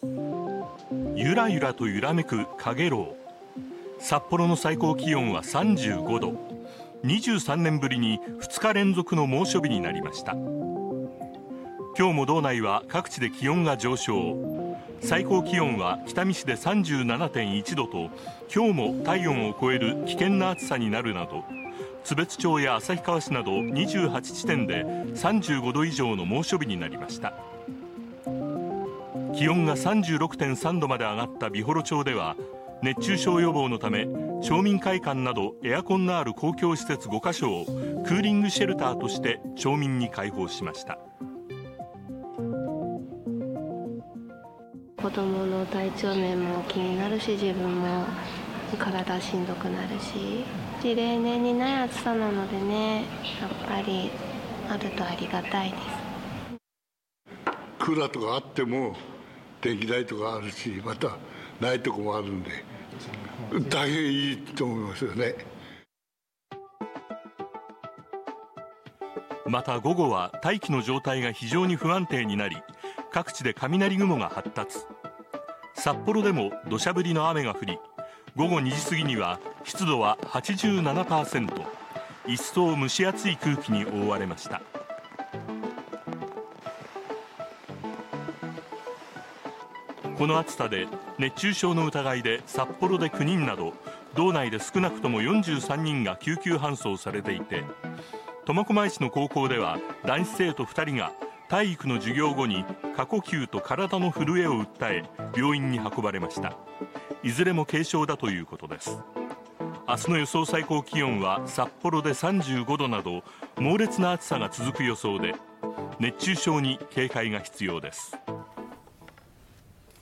ゆらゆらと揺らめくかげろう札幌の最高気温は35度。23年ぶりに2日連続の猛暑日になりました。今日も道内は各地で気温が上昇。最高気温は北見市で37.1度と今日も体温を超える危険な暑さになるなど津別町や旭川市など28地点で35度以上の猛暑日になりました。気温が36.3度まで上がった美幌町では熱中症予防のため町民会館などエアコンのある公共施設5カ所をクーリングシェルターとして町民に開放しました。子供の体調面も気になるし自分も体しんどくなるし例年にない暑さなのでねやっぱりあるとありがたいです。クーラーとかあっても電気代とかあるしまたないとこもあるんで大変いいと思いますよね。また午後は大気の状態が非常に不安定になり各地で雷雲が発達。札幌でも土砂降りの雨が降り午後2時過ぎには湿度は87%一層蒸し暑い空気に覆われました。この暑さで熱中症の疑いで札幌で9人など道内で少なくとも43人が救急搬送されていて苫小牧市の高校では男子生徒2人が体育の授業後に過呼吸と体の震えを訴え病院に運ばれました。いずれも軽症だということです。明日の予想最高気温は札幌で35度など猛烈な暑さが続く予想で熱中症に警戒が必要です。